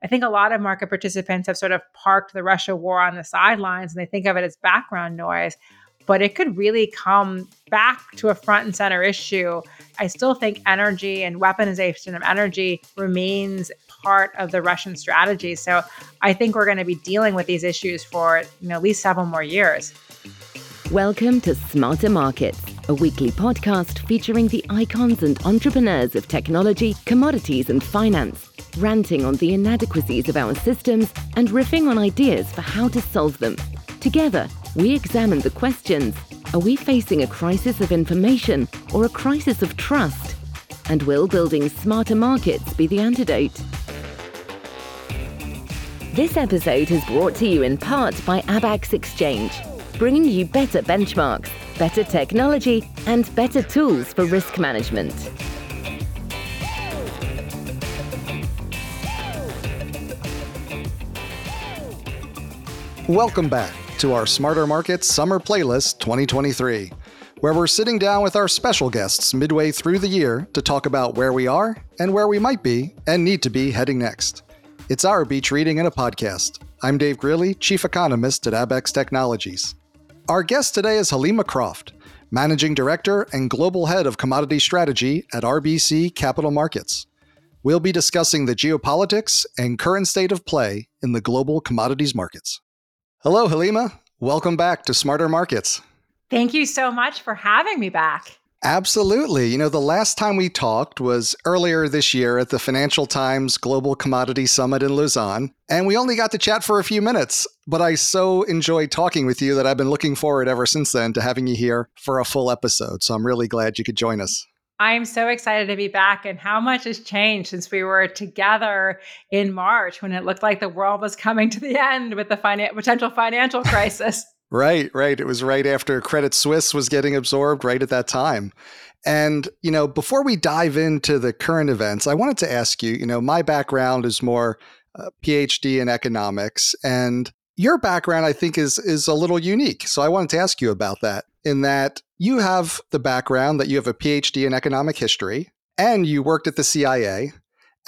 I think a lot of market participants have sort of parked the Russia war on the sidelines and they think of it as background noise, but it could really come back to a front and center issue. I still think energy and weaponization of energy remains part of the Russian strategy. So I think we're going to be dealing with these issues for you know, at least several more years. Welcome to Smarter Markets, a weekly podcast featuring the icons and entrepreneurs of technology, commodities, and finance, ranting on the inadequacies of our systems and riffing on ideas for how to solve them. Together, we examine the questions Are we facing a crisis of information or a crisis of trust? And will building smarter markets be the antidote? This episode is brought to you in part by Abax Exchange bringing you better benchmarks, better technology, and better tools for risk management. Welcome back to our Smarter Markets Summer Playlist 2023, where we're sitting down with our special guests midway through the year to talk about where we are and where we might be and need to be heading next. It's our beach reading and a podcast. I'm Dave Greely, Chief Economist at Abax Technologies. Our guest today is Helima Croft, Managing Director and Global Head of Commodity Strategy at RBC Capital Markets. We'll be discussing the geopolitics and current state of play in the global commodities markets. Hello, Helima. Welcome back to Smarter Markets. Thank you so much for having me back. Absolutely. You know, the last time we talked was earlier this year at the Financial Times Global Commodity Summit in Lausanne, and we only got to chat for a few minutes. But I so enjoyed talking with you that I've been looking forward ever since then to having you here for a full episode. So I'm really glad you could join us. I'm so excited to be back, and how much has changed since we were together in March when it looked like the world was coming to the end with the finan- potential financial crisis. Right, right. It was right after Credit Suisse was getting absorbed, right at that time. And, you know, before we dive into the current events, I wanted to ask you, you know, my background is more uh, PhD in economics and your background I think is is a little unique. So I wanted to ask you about that in that you have the background that you have a PhD in economic history and you worked at the CIA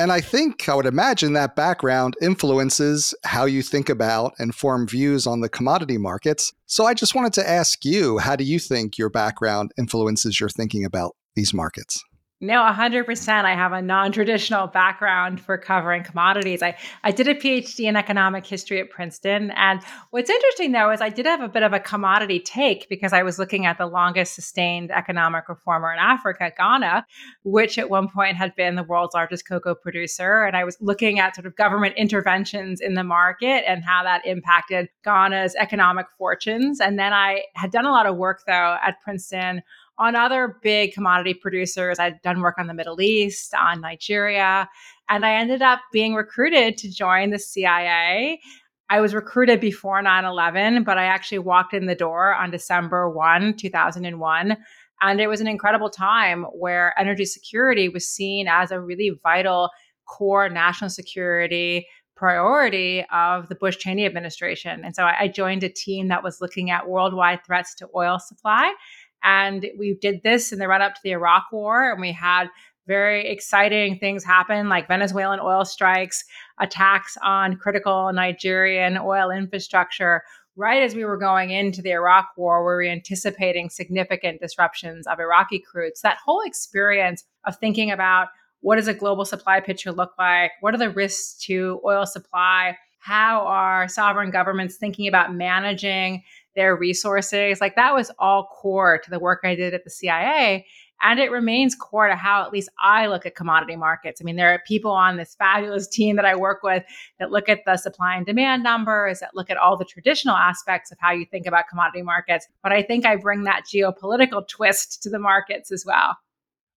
and I think I would imagine that background influences how you think about and form views on the commodity markets. So I just wanted to ask you how do you think your background influences your thinking about these markets? No, 100%. I have a non traditional background for covering commodities. I, I did a PhD in economic history at Princeton. And what's interesting, though, is I did have a bit of a commodity take because I was looking at the longest sustained economic reformer in Africa, Ghana, which at one point had been the world's largest cocoa producer. And I was looking at sort of government interventions in the market and how that impacted Ghana's economic fortunes. And then I had done a lot of work, though, at Princeton on other big commodity producers. I'd done work on the Middle East, on Nigeria, and I ended up being recruited to join the CIA. I was recruited before 9 11, but I actually walked in the door on December 1, 2001. And it was an incredible time where energy security was seen as a really vital core national security priority of the Bush Cheney administration. And so I joined a team that was looking at worldwide threats to oil supply and we did this in the run up to the Iraq war, and we had very exciting things happen like Venezuelan oil strikes, attacks on critical Nigerian oil infrastructure. Right as we were going into the Iraq war, we were anticipating significant disruptions of Iraqi crude. So that whole experience of thinking about what does a global supply picture look like? What are the risks to oil supply? How are sovereign governments thinking about managing their resources. Like that was all core to the work I did at the CIA. And it remains core to how at least I look at commodity markets. I mean, there are people on this fabulous team that I work with that look at the supply and demand numbers, that look at all the traditional aspects of how you think about commodity markets. But I think I bring that geopolitical twist to the markets as well.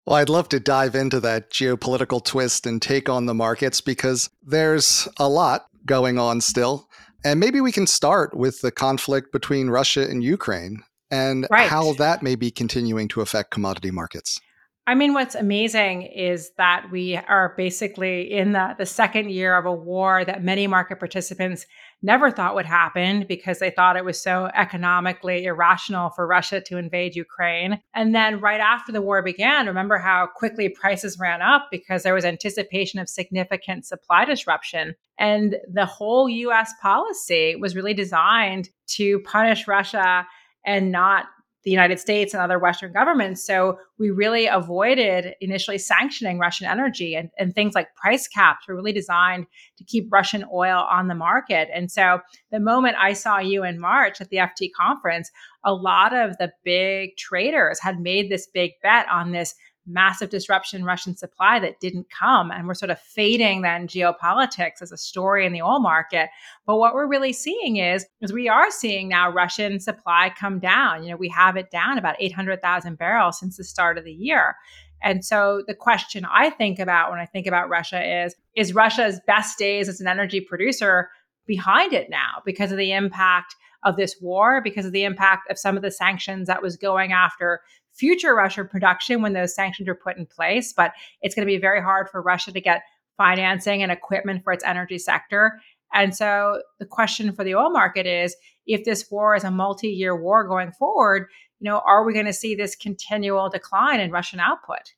Well, I'd love to dive into that geopolitical twist and take on the markets because there's a lot going on still. And maybe we can start with the conflict between Russia and Ukraine and right. how that may be continuing to affect commodity markets. I mean, what's amazing is that we are basically in the, the second year of a war that many market participants never thought would happen because they thought it was so economically irrational for Russia to invade Ukraine. And then right after the war began, remember how quickly prices ran up because there was anticipation of significant supply disruption. And the whole US policy was really designed to punish Russia and not the United States and other Western governments. So we really avoided initially sanctioning Russian energy and, and things like price caps were really designed to keep Russian oil on the market. And so the moment I saw you in March at the FT conference, a lot of the big traders had made this big bet on this massive disruption in Russian supply that didn't come. And we're sort of fading then geopolitics as a story in the oil market. But what we're really seeing is, is we are seeing now Russian supply come down. You know, we have it down about 800,000 barrels since the start of the year. And so the question I think about when I think about Russia is, is Russia's best days as an energy producer behind it now because of the impact of this war, because of the impact of some of the sanctions that was going after future Russia production when those sanctions are put in place. But it's going to be very hard for Russia to get financing and equipment for its energy sector. And so the question for the oil market is if this war is a multi-year war going forward, you know, are we going to see this continual decline in Russian output?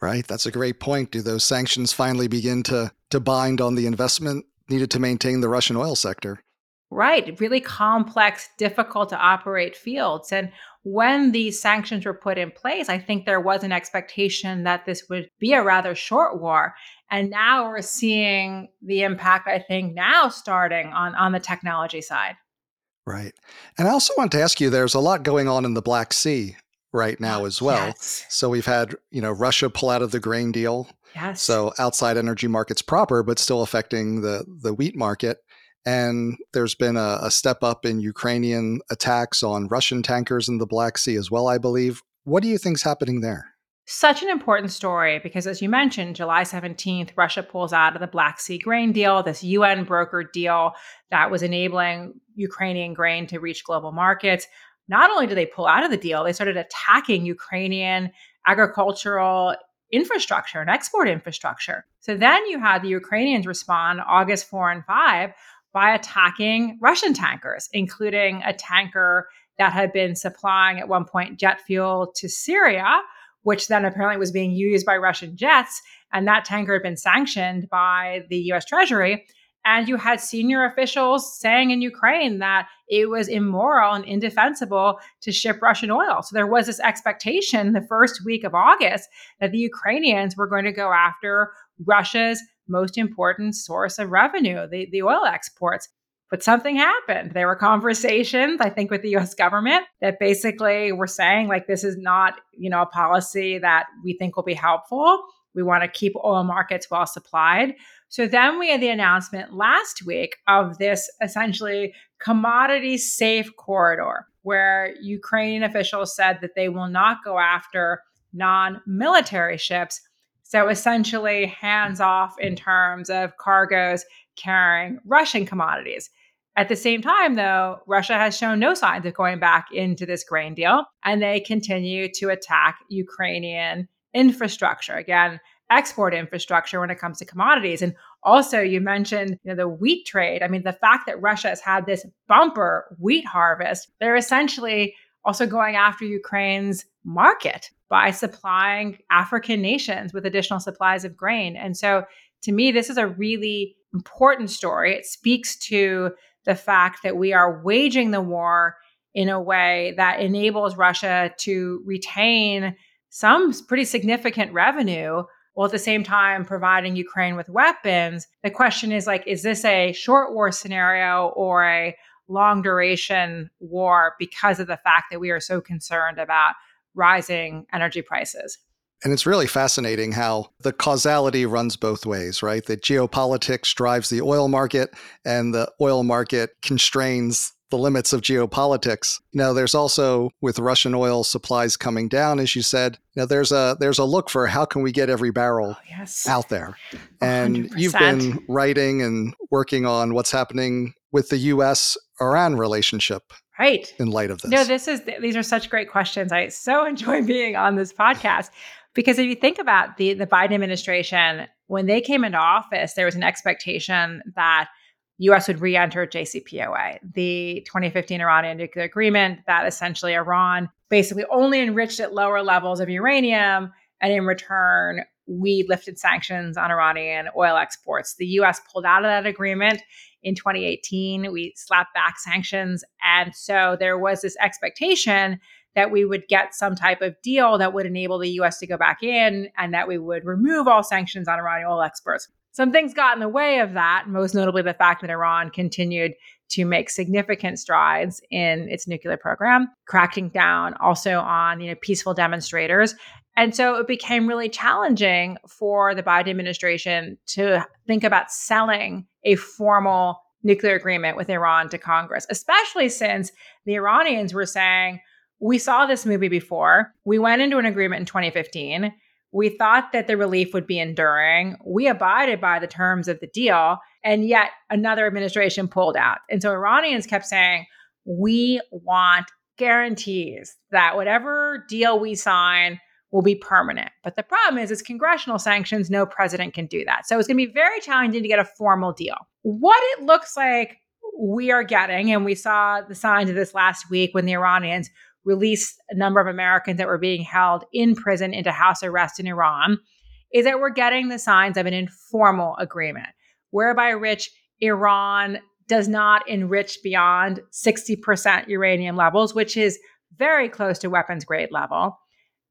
Right, that's a great point. Do those sanctions finally begin to to bind on the investment needed to maintain the Russian oil sector? Right, really complex, difficult to operate fields. And when these sanctions were put in place, I think there was an expectation that this would be a rather short war. And now we're seeing the impact, I think, now starting on, on the technology side. Right. And I also want to ask you there's a lot going on in the Black Sea right ah, now as well. Yes. So we've had, you know, Russia pull out of the grain deal. Yes. So outside energy markets proper, but still affecting the the wheat market. And there's been a, a step up in Ukrainian attacks on Russian tankers in the Black Sea as well, I believe. What do you think's happening there? Such an important story because, as you mentioned, July 17th, Russia pulls out of the Black Sea grain deal, this UN brokered deal that was enabling Ukrainian grain to reach global markets. Not only did they pull out of the deal, they started attacking Ukrainian agricultural infrastructure and export infrastructure. So then you had the Ukrainians respond August 4 and 5 by attacking Russian tankers, including a tanker that had been supplying at one point jet fuel to Syria, which then apparently was being used by Russian jets. And that tanker had been sanctioned by the US Treasury. And you had senior officials saying in Ukraine that it was immoral and indefensible to ship Russian oil. So there was this expectation the first week of August that the Ukrainians were going to go after Russia's most important source of revenue, the, the oil exports. But something happened. There were conversations, I think, with the US government that basically were saying, like, this is not, you know, a policy that we think will be helpful. We want to keep oil markets well supplied. So then we had the announcement last week of this essentially commodity safe corridor where Ukrainian officials said that they will not go after non military ships so essentially, hands off in terms of cargoes carrying Russian commodities. At the same time, though, Russia has shown no signs of going back into this grain deal, and they continue to attack Ukrainian infrastructure. Again, export infrastructure when it comes to commodities. And also, you mentioned you know, the wheat trade. I mean, the fact that Russia has had this bumper wheat harvest, they're essentially also going after Ukraine's market by supplying African nations with additional supplies of grain. And so to me, this is a really important story. It speaks to the fact that we are waging the war in a way that enables Russia to retain some pretty significant revenue while at the same time providing Ukraine with weapons. The question is like, is this a short war scenario or a long duration war because of the fact that we are so concerned about rising energy prices. And it's really fascinating how the causality runs both ways, right? That geopolitics drives the oil market and the oil market constrains the limits of geopolitics. You know, there's also with Russian oil supplies coming down, as you said, you know, there's a there's a look for how can we get every barrel oh, yes. out there. And you have been writing and working on what's happening with the US Iran relationship right in light of this no this is these are such great questions i so enjoy being on this podcast Because if you think about the, the Biden administration, when they came into office, there was an expectation that US would re enter JCPOA, the 2015 Iranian nuclear agreement that essentially Iran basically only enriched at lower levels of uranium. And in return, we lifted sanctions on Iranian oil exports. The US pulled out of that agreement in 2018. We slapped back sanctions. And so there was this expectation that we would get some type of deal that would enable the US to go back in and that we would remove all sanctions on Iranian oil exports. Some things got in the way of that, most notably the fact that Iran continued to make significant strides in its nuclear program, cracking down also on you know peaceful demonstrators. And so it became really challenging for the Biden administration to think about selling a formal nuclear agreement with Iran to Congress, especially since the Iranians were saying, we saw this movie before. We went into an agreement in 2015. We thought that the relief would be enduring. We abided by the terms of the deal, and yet another administration pulled out. And so Iranians kept saying, we want guarantees that whatever deal we sign will be permanent. But the problem is, it's congressional sanctions. No president can do that. So it's going to be very challenging to get a formal deal. What it looks like we are getting, and we saw the signs of this last week when the Iranians released a number of Americans that were being held in prison into house arrest in Iran, is that we're getting the signs of an informal agreement whereby which Iran does not enrich beyond 60% uranium levels, which is very close to weapons grade level.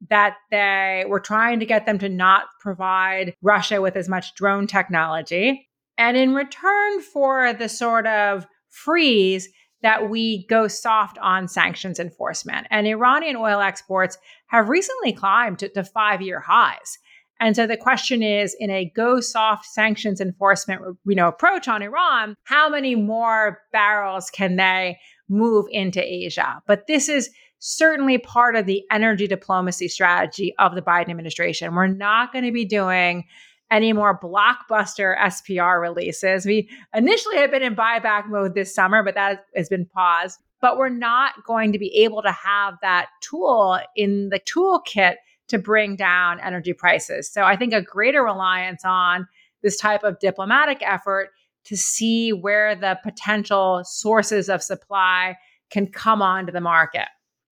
That they were trying to get them to not provide Russia with as much drone technology. And in return for the sort of freeze, that we go soft on sanctions enforcement. And Iranian oil exports have recently climbed to, to five year highs. And so the question is in a go soft sanctions enforcement you know, approach on Iran, how many more barrels can they move into Asia? But this is certainly part of the energy diplomacy strategy of the Biden administration. We're not going to be doing any more blockbuster SPR releases. We initially had been in buyback mode this summer, but that has been paused. But we're not going to be able to have that tool in the toolkit to bring down energy prices. So I think a greater reliance on this type of diplomatic effort to see where the potential sources of supply can come onto the market.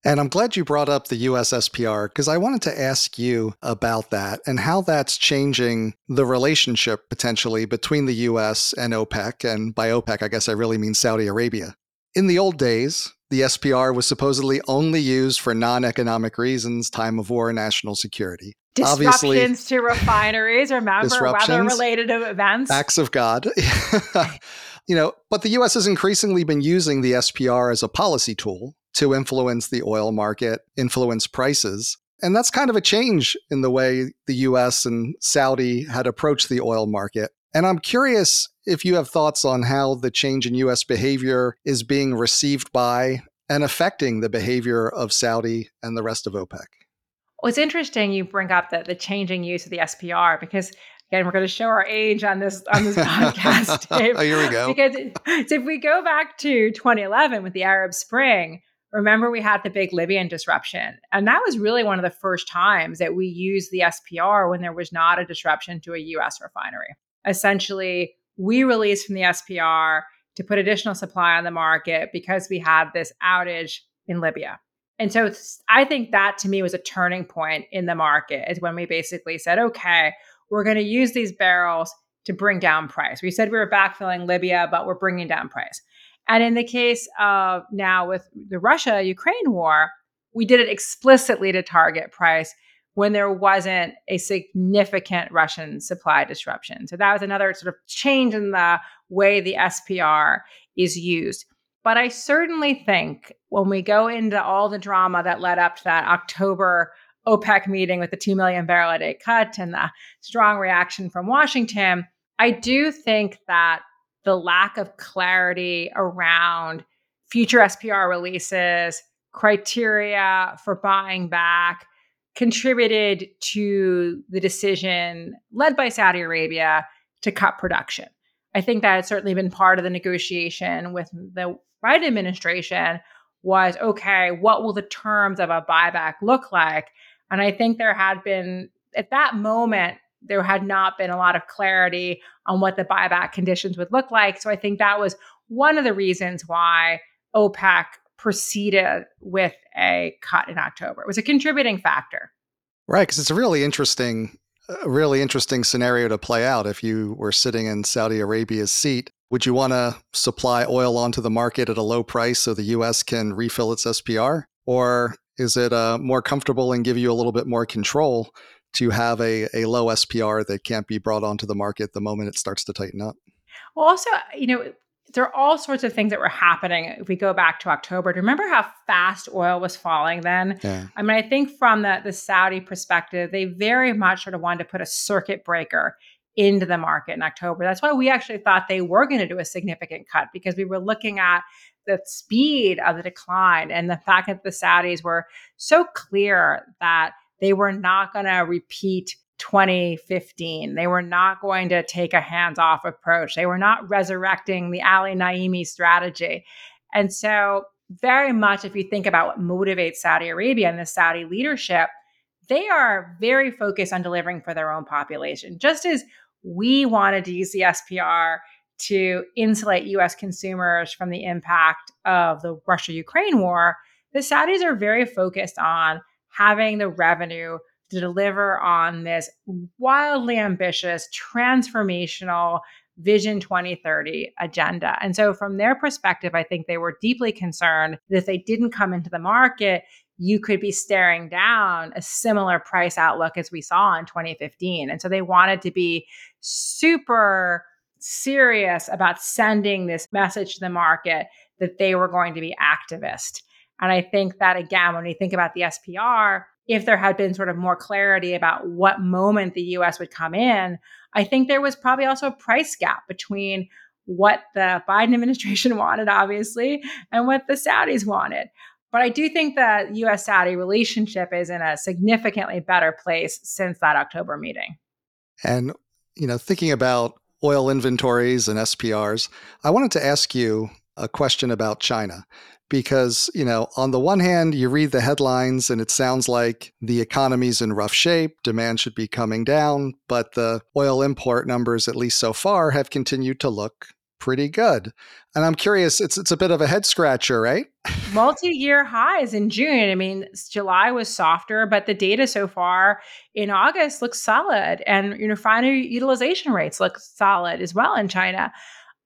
And I'm glad you brought up the USSPR because I wanted to ask you about that and how that's changing the relationship potentially between the US and OPEC. And by OPEC, I guess I really mean Saudi Arabia. In the old days, the SPR was supposedly only used for non economic reasons, time of war, national security. Disruptions Obviously, to refineries, remember weather related events. Acts of God. you know, but the US has increasingly been using the SPR as a policy tool to influence the oil market, influence prices. And that's kind of a change in the way the US and Saudi had approached the oil market. And I'm curious if you have thoughts on how the change in US behavior is being received by and affecting the behavior of Saudi and the rest of OPEC. Well, it's interesting you bring up the, the changing use of the SPR because again we're going to show our age on this on this podcast. oh, here we go. Because so if we go back to 2011 with the Arab Spring, Remember, we had the big Libyan disruption. And that was really one of the first times that we used the SPR when there was not a disruption to a US refinery. Essentially, we released from the SPR to put additional supply on the market because we had this outage in Libya. And so I think that to me was a turning point in the market is when we basically said, okay, we're going to use these barrels to bring down price. We said we were backfilling Libya, but we're bringing down price. And in the case of now with the Russia Ukraine war, we did it explicitly to target price when there wasn't a significant Russian supply disruption. So that was another sort of change in the way the SPR is used. But I certainly think when we go into all the drama that led up to that October OPEC meeting with the 2 million barrel a day cut and the strong reaction from Washington, I do think that the lack of clarity around future SPR releases, criteria for buying back contributed to the decision led by Saudi Arabia to cut production. I think that had certainly been part of the negotiation with the Biden administration was okay, what will the terms of a buyback look like? And I think there had been at that moment, there had not been a lot of clarity on what the buyback conditions would look like. So I think that was one of the reasons why OPEC proceeded with a cut in October. It was a contributing factor. Right, because it's a really interesting, a really interesting scenario to play out. If you were sitting in Saudi Arabia's seat, would you want to supply oil onto the market at a low price so the U.S. can refill its SPR, or is it uh, more comfortable and give you a little bit more control to have a, a low SPR that can't be brought onto the market the moment it starts to tighten up? Well, also, you know, there are all sorts of things that were happening if we go back to October. Do you remember how fast oil was falling then? Yeah. I mean, I think from the, the Saudi perspective, they very much sort of wanted to put a circuit breaker into the market in October. That's why we actually thought they were going to do a significant cut because we were looking at the speed of the decline and the fact that the Saudis were so clear that they were not going to repeat 2015. They were not going to take a hands off approach. They were not resurrecting the Ali Naimi strategy. And so, very much, if you think about what motivates Saudi Arabia and the Saudi leadership, they are very focused on delivering for their own population. Just as we wanted to use the SPR to insulate US consumers from the impact of the Russia Ukraine war, the Saudis are very focused on having the revenue to deliver on this wildly ambitious, transformational Vision 2030 agenda. And so, from their perspective, I think they were deeply concerned that if they didn't come into the market, you could be staring down a similar price outlook as we saw in 2015. And so, they wanted to be super serious about sending this message to the market that they were going to be activist. And I think that, again, when we think about the SPR, if there had been sort of more clarity about what moment the US would come in, I think there was probably also a price gap between what the Biden administration wanted, obviously, and what the Saudis wanted. But I do think the US Saudi relationship is in a significantly better place since that October meeting. And, you know, thinking about oil inventories and SPRs, I wanted to ask you a question about China because, you know, on the one hand, you read the headlines and it sounds like the economy's in rough shape, demand should be coming down, but the oil import numbers, at least so far, have continued to look pretty good. And I'm curious, it's it's a bit of a head scratcher, right? Multi-year highs in June. I mean, July was softer, but the data so far in August looks solid, and you know, refinery utilization rates look solid as well in China.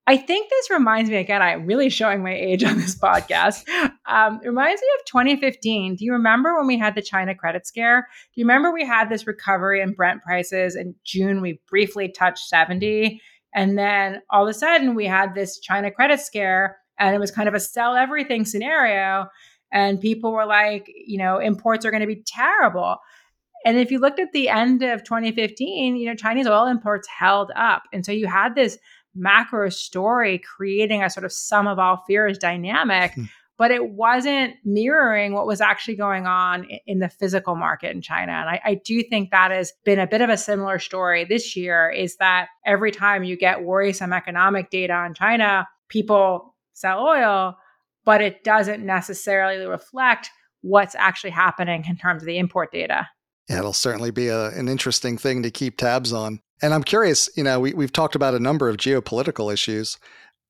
I think this reminds me again, I'm really showing my age on this podcast. Um, it reminds me of 2015. Do you remember when we had the China credit scare? Do you remember we had this recovery in Brent prices in June? We briefly touched 70. And then all of a sudden we had this China credit scare, and it was kind of a sell everything scenario. And people were like, you know, imports are going to be terrible. And if you looked at the end of 2015, you know, Chinese oil imports held up. And so you had this macro story creating a sort of sum of all fears dynamic hmm. But it wasn't mirroring what was actually going on in the physical market in china and I, I, do think that has been a bit of a similar story this year is that every time you get worrisome economic data on china people sell oil but it doesn't necessarily reflect what's actually happening in terms of the import data yeah, it'll certainly be a, an interesting thing to keep tabs on. And I'm curious, you know, we, we've talked about a number of geopolitical issues.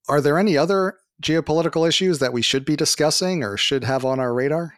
Are there any other geopolitical issues that we should be discussing or should have on our radar?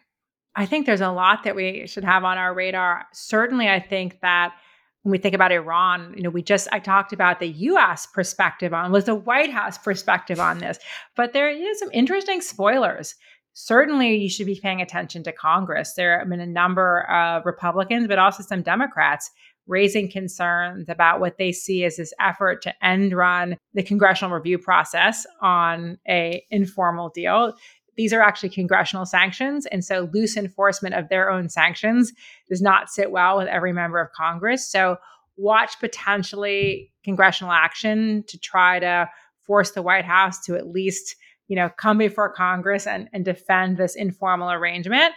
I think there's a lot that we should have on our radar. Certainly, I think that when we think about Iran, you know, we just I talked about the U.S. perspective on was the White House perspective on this, but there is some interesting spoilers. Certainly, you should be paying attention to Congress. There have been a number of Republicans, but also some Democrats raising concerns about what they see as this effort to end run the congressional review process on a informal deal. These are actually congressional sanctions and so loose enforcement of their own sanctions does not sit well with every member of congress. So watch potentially congressional action to try to force the white house to at least you know come before congress and, and defend this informal arrangement.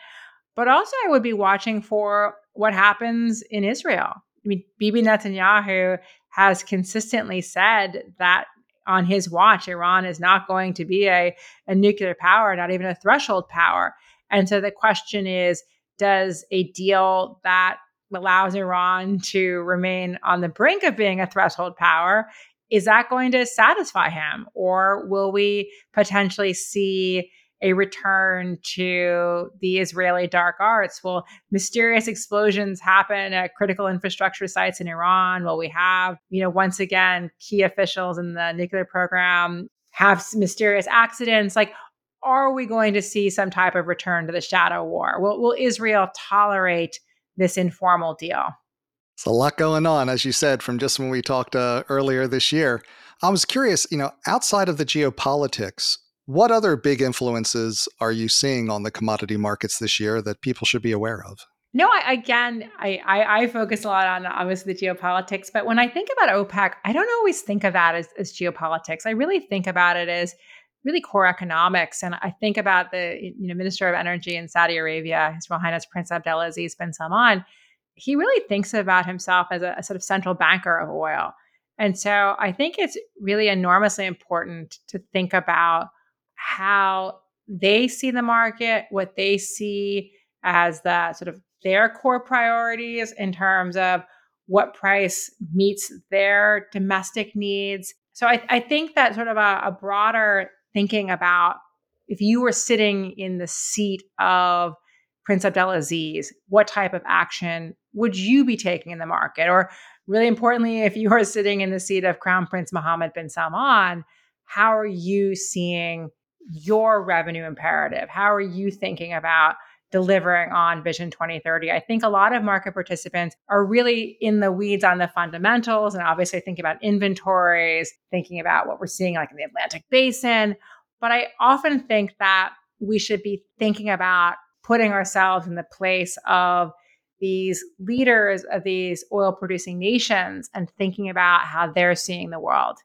But also i would be watching for what happens in israel mean, Bibi Netanyahu has consistently said that on his watch, Iran is not going to be a, a nuclear power, not even a threshold power. And so the question is does a deal that allows Iran to remain on the brink of being a threshold power, is that going to satisfy him? Or will we potentially see a return to the Israeli dark arts? Will mysterious explosions happen at critical infrastructure sites in Iran? Will we have, you know, once again, key officials in the nuclear program have mysterious accidents? Like, are we going to see some type of return to the shadow war? Will, will Israel tolerate this informal deal? It's a lot going on, as you said, from just when we talked uh, earlier this year. I was curious, you know, outside of the geopolitics, what other big influences are you seeing on the commodity markets this year that people should be aware of? No, I, again, I, I, I, focus a lot on obviously the geopolitics, but when I think about OPEC, I don't always think of that as, as geopolitics. I really think about it as really core economics. And I think about the you know Minister of Energy in Saudi Arabia, His Royal Highness Prince Abdulaziz bin Salman. He really thinks about himself as a, a sort of central banker of oil. And so I think it's really enormously important to think about how they see the market, what they see as the sort of their core priorities in terms of what price meets their domestic needs. So I, I think that sort of a, a broader thinking about if you were sitting in the seat of Prince Abdulaziz, what type of action would you be taking in the market? Or really importantly, if you are sitting in the seat of Crown Prince Mohammed bin Salman, how are you seeing your revenue imperative? How are you thinking about delivering on Vision 2030? I think a lot of market participants are really in the weeds on the fundamentals and obviously thinking about inventories, thinking about what we're seeing like in the Atlantic basin. But I often think that we should be thinking about putting ourselves in the place of these leaders of these oil producing nations and thinking about how they're seeing the world.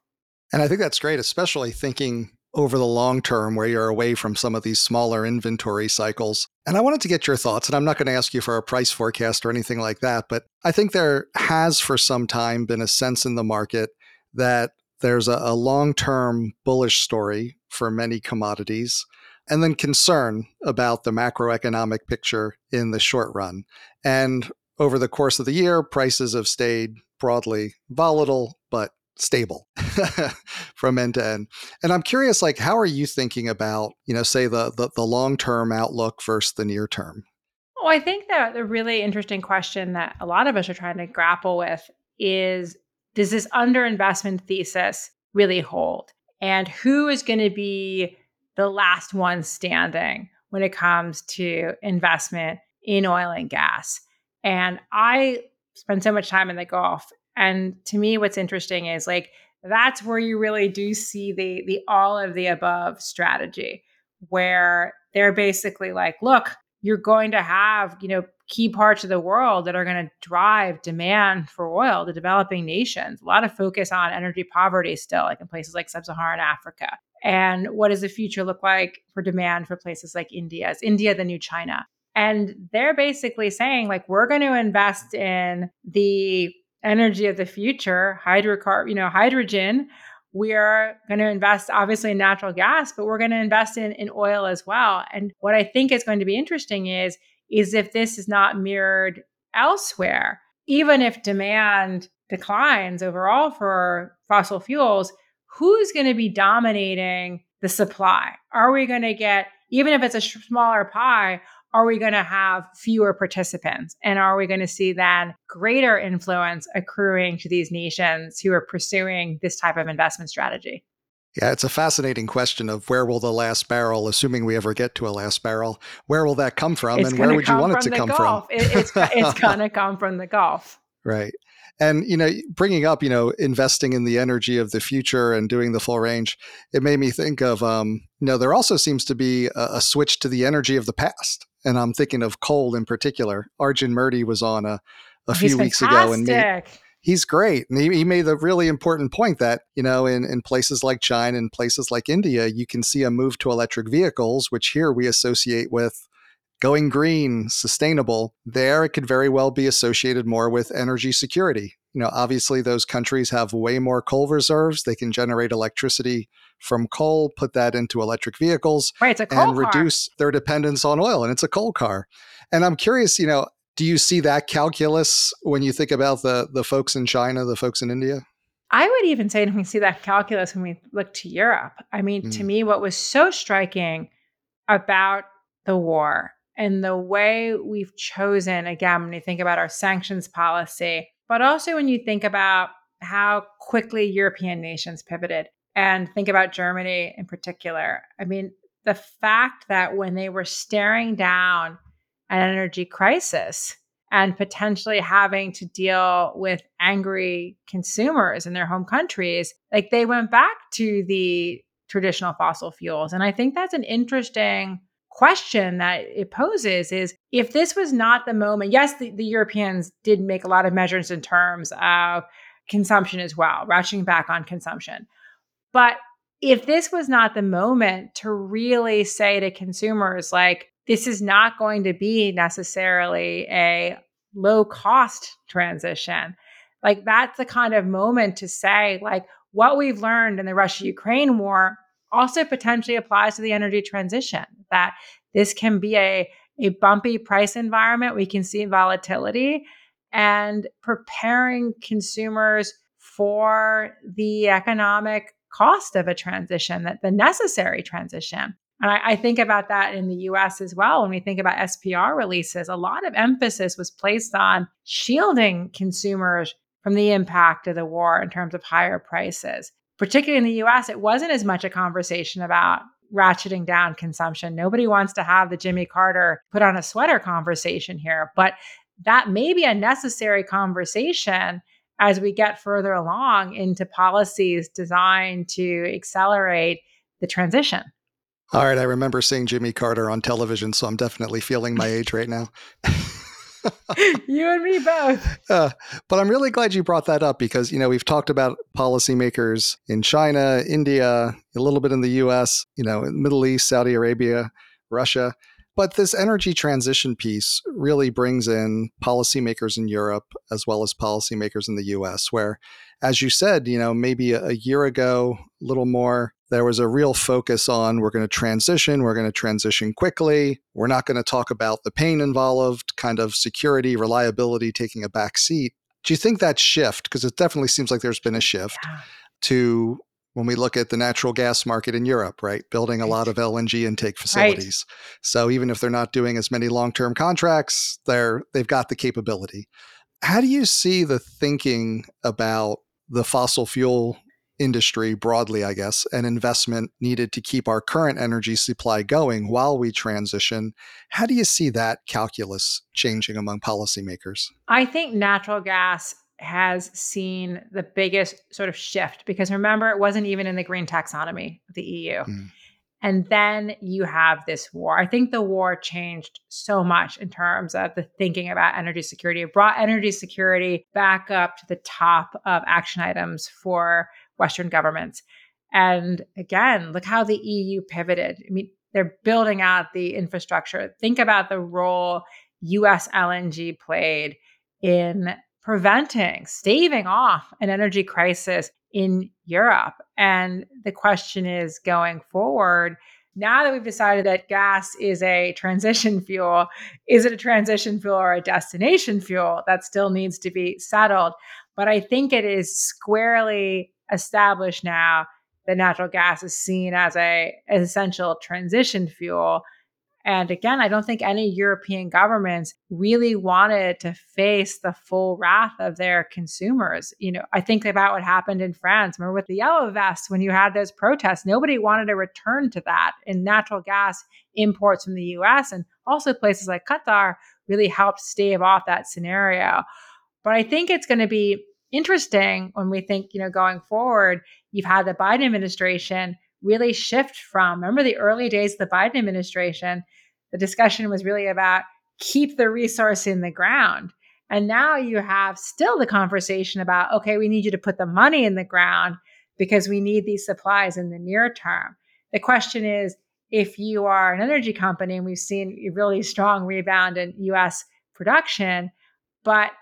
And I think that's great, especially thinking over the long term where you're away from some of these smaller inventory cycles. And I wanted to get your thoughts, and I'm not going to ask you for a price forecast or anything like that, but I think there has for some time been a sense in the market that there's a, a long term bullish story for many commodities, and then concern about the macroeconomic picture in the short run. And over the course of the year, prices have stayed broadly volatile, but stable from end to end. And I'm curious, like, how are you thinking about, you know, say the the, the long term outlook versus the near term? Well, I think that the really interesting question that a lot of us are trying to grapple with is does this underinvestment thesis really hold? And who is going to be the last one standing when it comes to investment in oil and gas? And I spend so much time in the Gulf and to me, what's interesting is like that's where you really do see the the all of the above strategy, where they're basically like, look, you're going to have, you know, key parts of the world that are going to drive demand for oil, the developing nations. A lot of focus on energy poverty still, like in places like sub-Saharan Africa. And what does the future look like for demand for places like India? Is India the new China? And they're basically saying, like, we're going to invest in the energy of the future, hydrocarbon, you know, hydrogen. We are going to invest obviously in natural gas, but we're going to invest in, in oil as well. And what I think is going to be interesting is, is if this is not mirrored elsewhere, even if demand declines overall for fossil fuels, who's going to be dominating the supply? Are we going to get, even if it's a smaller pie, are we going to have fewer participants? And are we going to see then greater influence accruing to these nations who are pursuing this type of investment strategy? Yeah, it's a fascinating question of where will the last barrel, assuming we ever get to a last barrel, where will that come from, it's and where would you want it to come Gulf. from? It, it's it's going to come from the Gulf. Right. And you know, bringing up you know investing in the energy of the future and doing the full range, it made me think of um, you know there also seems to be a, a switch to the energy of the past and I'm thinking of coal in particular. Arjun Murti was on uh, a, oh, a few weeks ago and made, he's great. And he, he made a really important point that, you know, in, in places like China and places like India, you can see a move to electric vehicles, which here we associate with going green, sustainable. There, it could very well be associated more with energy security. You know, obviously, those countries have way more coal reserves. They can generate electricity from coal, put that into electric vehicles, right, and car. reduce their dependence on oil. And it's a coal car. And I'm curious, you know, do you see that calculus when you think about the the folks in China, the folks in India? I would even say we see that calculus when we look to Europe. I mean, mm. to me, what was so striking about the war and the way we've chosen, again, when you think about our sanctions policy, but also when you think about how quickly European nations pivoted and think about Germany in particular. I mean, the fact that when they were staring down an energy crisis and potentially having to deal with angry consumers in their home countries, like they went back to the traditional fossil fuels. And I think that's an interesting question that it poses is if this was not the moment, yes, the, the Europeans did make a lot of measures in terms of consumption as well, ratcheting back on consumption. But if this was not the moment to really say to consumers, like, this is not going to be necessarily a low cost transition, like, that's the kind of moment to say, like, what we've learned in the Russia Ukraine war also potentially applies to the energy transition, that this can be a, a bumpy price environment. We can see volatility and preparing consumers for the economic cost of a transition, that the necessary transition. And I, I, think about that in the US as well. When we think about SPR releases, a lot of emphasis was placed on shielding consumers from the impact of the war in terms of higher prices. Particularly in the US, it wasn't as much a conversation about ratcheting down consumption. Nobody wants to have the Jimmy Carter put on a sweater conversation here, but that may be a necessary conversation as we get further along into policies designed to accelerate the transition. All right, I remember seeing Jimmy Carter on television, so I'm definitely feeling my age right now. you and me both. Uh, but I'm really glad you brought that up because, you know, we've talked about policymakers in China, India, a little bit in the US, you know, Middle East, Saudi Arabia, Russia. But this energy transition piece really brings in policymakers in Europe as well as policymakers in the US, where, as you said, you know, maybe a, year ago, a little more, there was a real focus on we're going to transition, we're going to transition quickly, we're not going to talk about the pain involved, kind of security, reliability taking a back seat. Do you think that shift, because it definitely seems like there's been a shift yeah. to when we look at the natural gas market in Europe, right? Building a lot of LNG intake facilities. Right. So even if they're not doing as many long-term contracts, they're they've got the capability. How do you see the thinking about the fossil fuel industry broadly, I guess, and investment needed to keep our current energy supply going while we transition? How do you see that calculus changing among policymakers? I think natural gas has seen the biggest sort of shift because remember, it wasn't even in the green taxonomy of the EU. Mm. And then you have this war. I think the war changed so much in terms of the thinking about energy security. It brought energy security back up to the top of action items for Western governments. And again, look how the EU pivoted. I mean, they're building out the infrastructure. Think about the role US LNG played in preventing, staving off an energy crisis in Europe. And the question is going forward, now that we've decided that gas is a transition fuel, is it a transition fuel or a destination fuel? That still needs to be settled. But I think it is squarely established now that natural gas is seen as a essential transition fuel and again, I don't think any European governments really wanted to face the full wrath of their consumers. You know, I think about what happened in France. Remember with the yellow vests when you had those protests, nobody wanted to return to that. And natural gas imports from the US and also places like Qatar really helped stave off that scenario. But I think it's going to be interesting when we think, you know, going forward, you've had the Biden administration really shift from remember the early days of the Biden administration, the discussion was really about keep the resource in the ground. And now you have still the conversation about, okay, we need you to put the money in the ground because we need these supplies in the near term. The question is if you are an energy company, and we've seen a really strong rebound in US production, but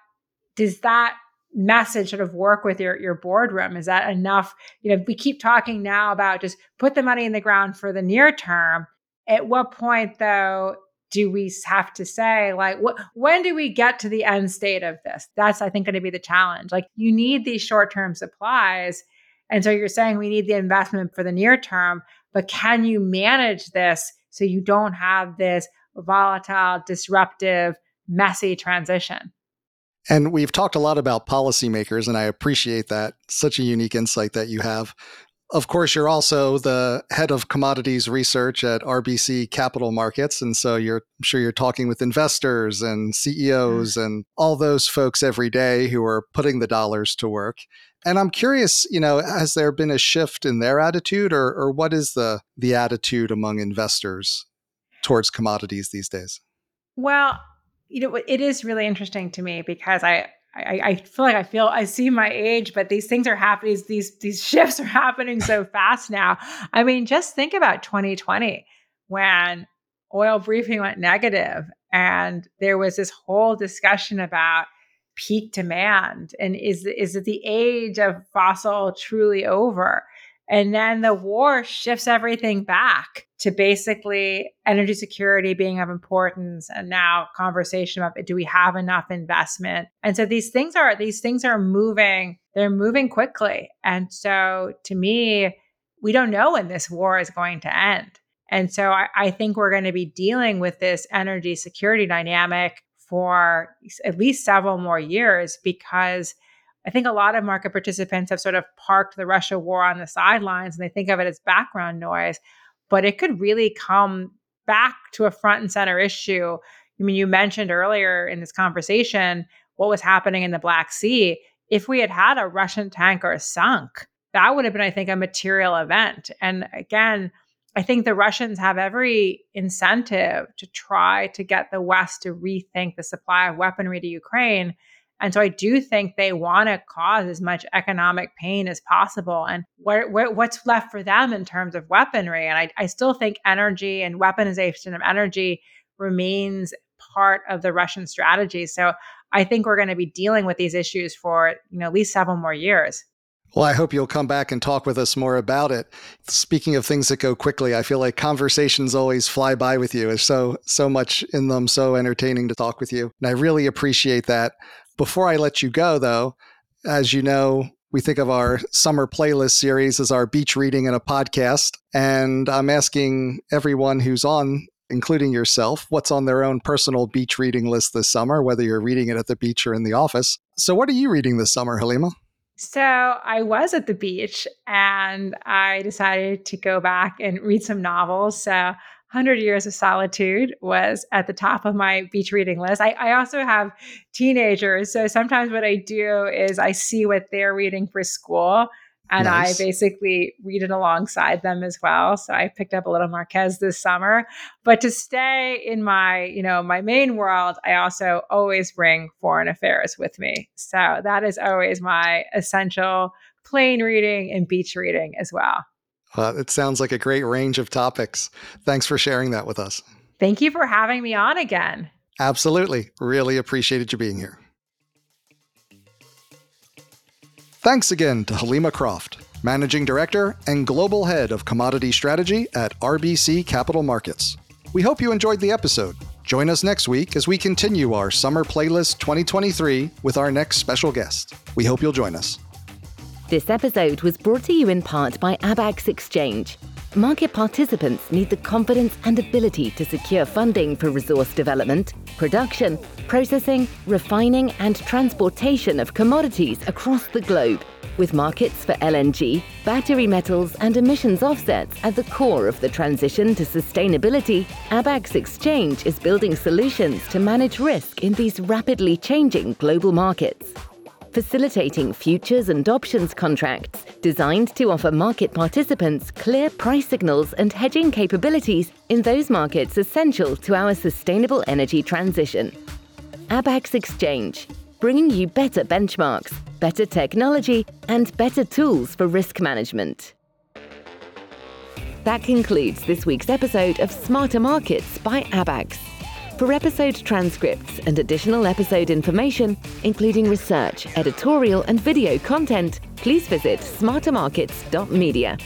does that message sort of work with your your boardroom? Is that enough? You know we keep talking now about just put the money in the ground for the near term. At what point though do we have to say like wh- when do we get to the end state of this? That's i think going to be the challenge. Like you need these short-term supplies and so you're saying we need the investment for the near term but can you manage this so you don't have this volatile disruptive messy transition and we've talked a lot about policymakers, and I appreciate that. Such a unique insight that you have. Of course, you're also the head of commodities research at RBC Capital Markets. And so you're I'm sure you're talking with investors and CEOs mm. and all those folks every day who are putting the dollars to work. And I'm curious, you know, has there been a shift in their attitude or, or what is the, the attitude among investors towards commodities these days? Well, you know, it is really interesting to me because I, I, I, feel like I feel I see my age, but these things are happening. These these shifts are happening so fast now. I mean, just think about 2020 when oil briefing went negative, and there was this whole discussion about peak demand and is is it the age of fossil truly over? And then the war shifts everything back to basically energy security being of importance and now conversation about do we have enough investment? And so these things are these things are moving they're moving quickly. And so to me we don't know when this war is going to end. And so I, I think we're going to be dealing with this energy security dynamic for at least several more years because I think a lot of market participants have sort of parked the Russia war on the sidelines and they think of it as background noise, but it could really come back to a front and center issue. I mean, you mentioned earlier in this conversation what was happening in the Black Sea. If we had had a Russian tanker sunk, that would have been, I think, a material event. And again, I think the Russians have every incentive to try to get the West to rethink the supply of weaponry to Ukraine and so I do think they want to cause as much economic pain as possible. And what's left for them in terms of weaponry? And I, I still think energy and weaponization of energy remains part of the Russian strategy. So I think we're going to be dealing with these issues for you know at least several more years. Well, I hope you'll come back and talk with us more about it. Speaking of things that go quickly, I feel like conversations always fly by with you. There's so so much in them, so entertaining to talk with you. And I really appreciate that. Before I let you go, though, as you know, we think of our summer playlist series as our beach reading and a podcast. And I'm asking everyone who's on, including yourself, what's on their own personal beach reading list this summer, whether you're reading it at the beach or in the office. So, what are you reading this summer, Helima? So, I was at the beach and I decided to go back and read some novels. So, 100 Years of Solitude was at the top of my beach reading list. I, I, also have teenagers. So sometimes what I do is I see what they're reading for school and nice. I basically read it alongside them as well. So I picked up a little Marquez this summer. But to stay in my, you know, my main world, I also always bring foreign affairs with me. So that is always my essential plane reading and beach reading as well. Well, it sounds like a great range of topics. Thanks for sharing that with us. Thank you for having me on again. Absolutely. Really appreciated you being here. Thanks again to Helima Croft, Managing Director and Global Head of Commodity Strategy at RBC Capital Markets. We hope you enjoyed the episode. Join us next week as we continue our Summer Playlist 2023 with our next special guest. We hope you'll join us. This episode was brought to you in part by Abaxx Exchange. Market participants need the confidence and ability to secure funding for resource development, production, processing, refining, and transportation of commodities across the globe, with markets for LNG, battery metals, and emissions offsets at the core of the transition to sustainability. Abaxx Exchange is building solutions to manage risk in these rapidly changing global markets facilitating futures and options contracts designed to offer market participants clear price signals and hedging capabilities in those markets essential to our sustainable energy transition. Abaxx Exchange, bringing you better benchmarks, better technology, and better tools for risk management. That concludes this week's episode of Smarter Markets by Abaxx. For episode transcripts and additional episode information, including research, editorial, and video content, please visit smartermarkets.media.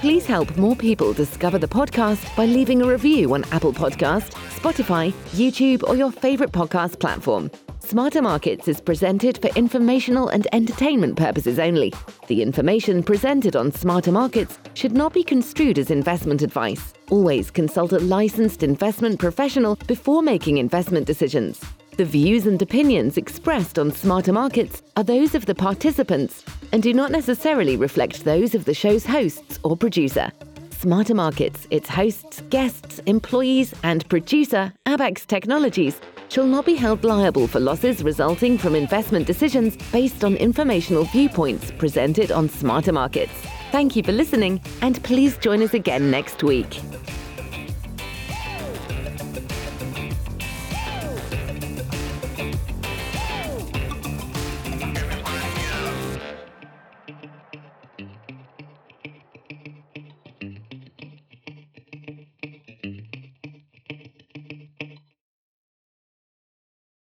Please help more people discover the podcast by leaving a review on Apple Podcast, Spotify, YouTube, or your favorite podcast platform. Smarter Markets is presented for informational and entertainment purposes only. The information presented on Smarter Markets should not be construed as investment advice. Always consult a licensed investment professional before making investment decisions. The views and opinions expressed on Smarter Markets are those of the participants and do not necessarily reflect those of the show's hosts or producer. Smarter Markets, its hosts, guests, employees, and producer, Abaxx Technologies, shall not be held liable for losses resulting from investment decisions based on informational viewpoints presented on Smarter Markets. Thank you for listening, and please join us again next week.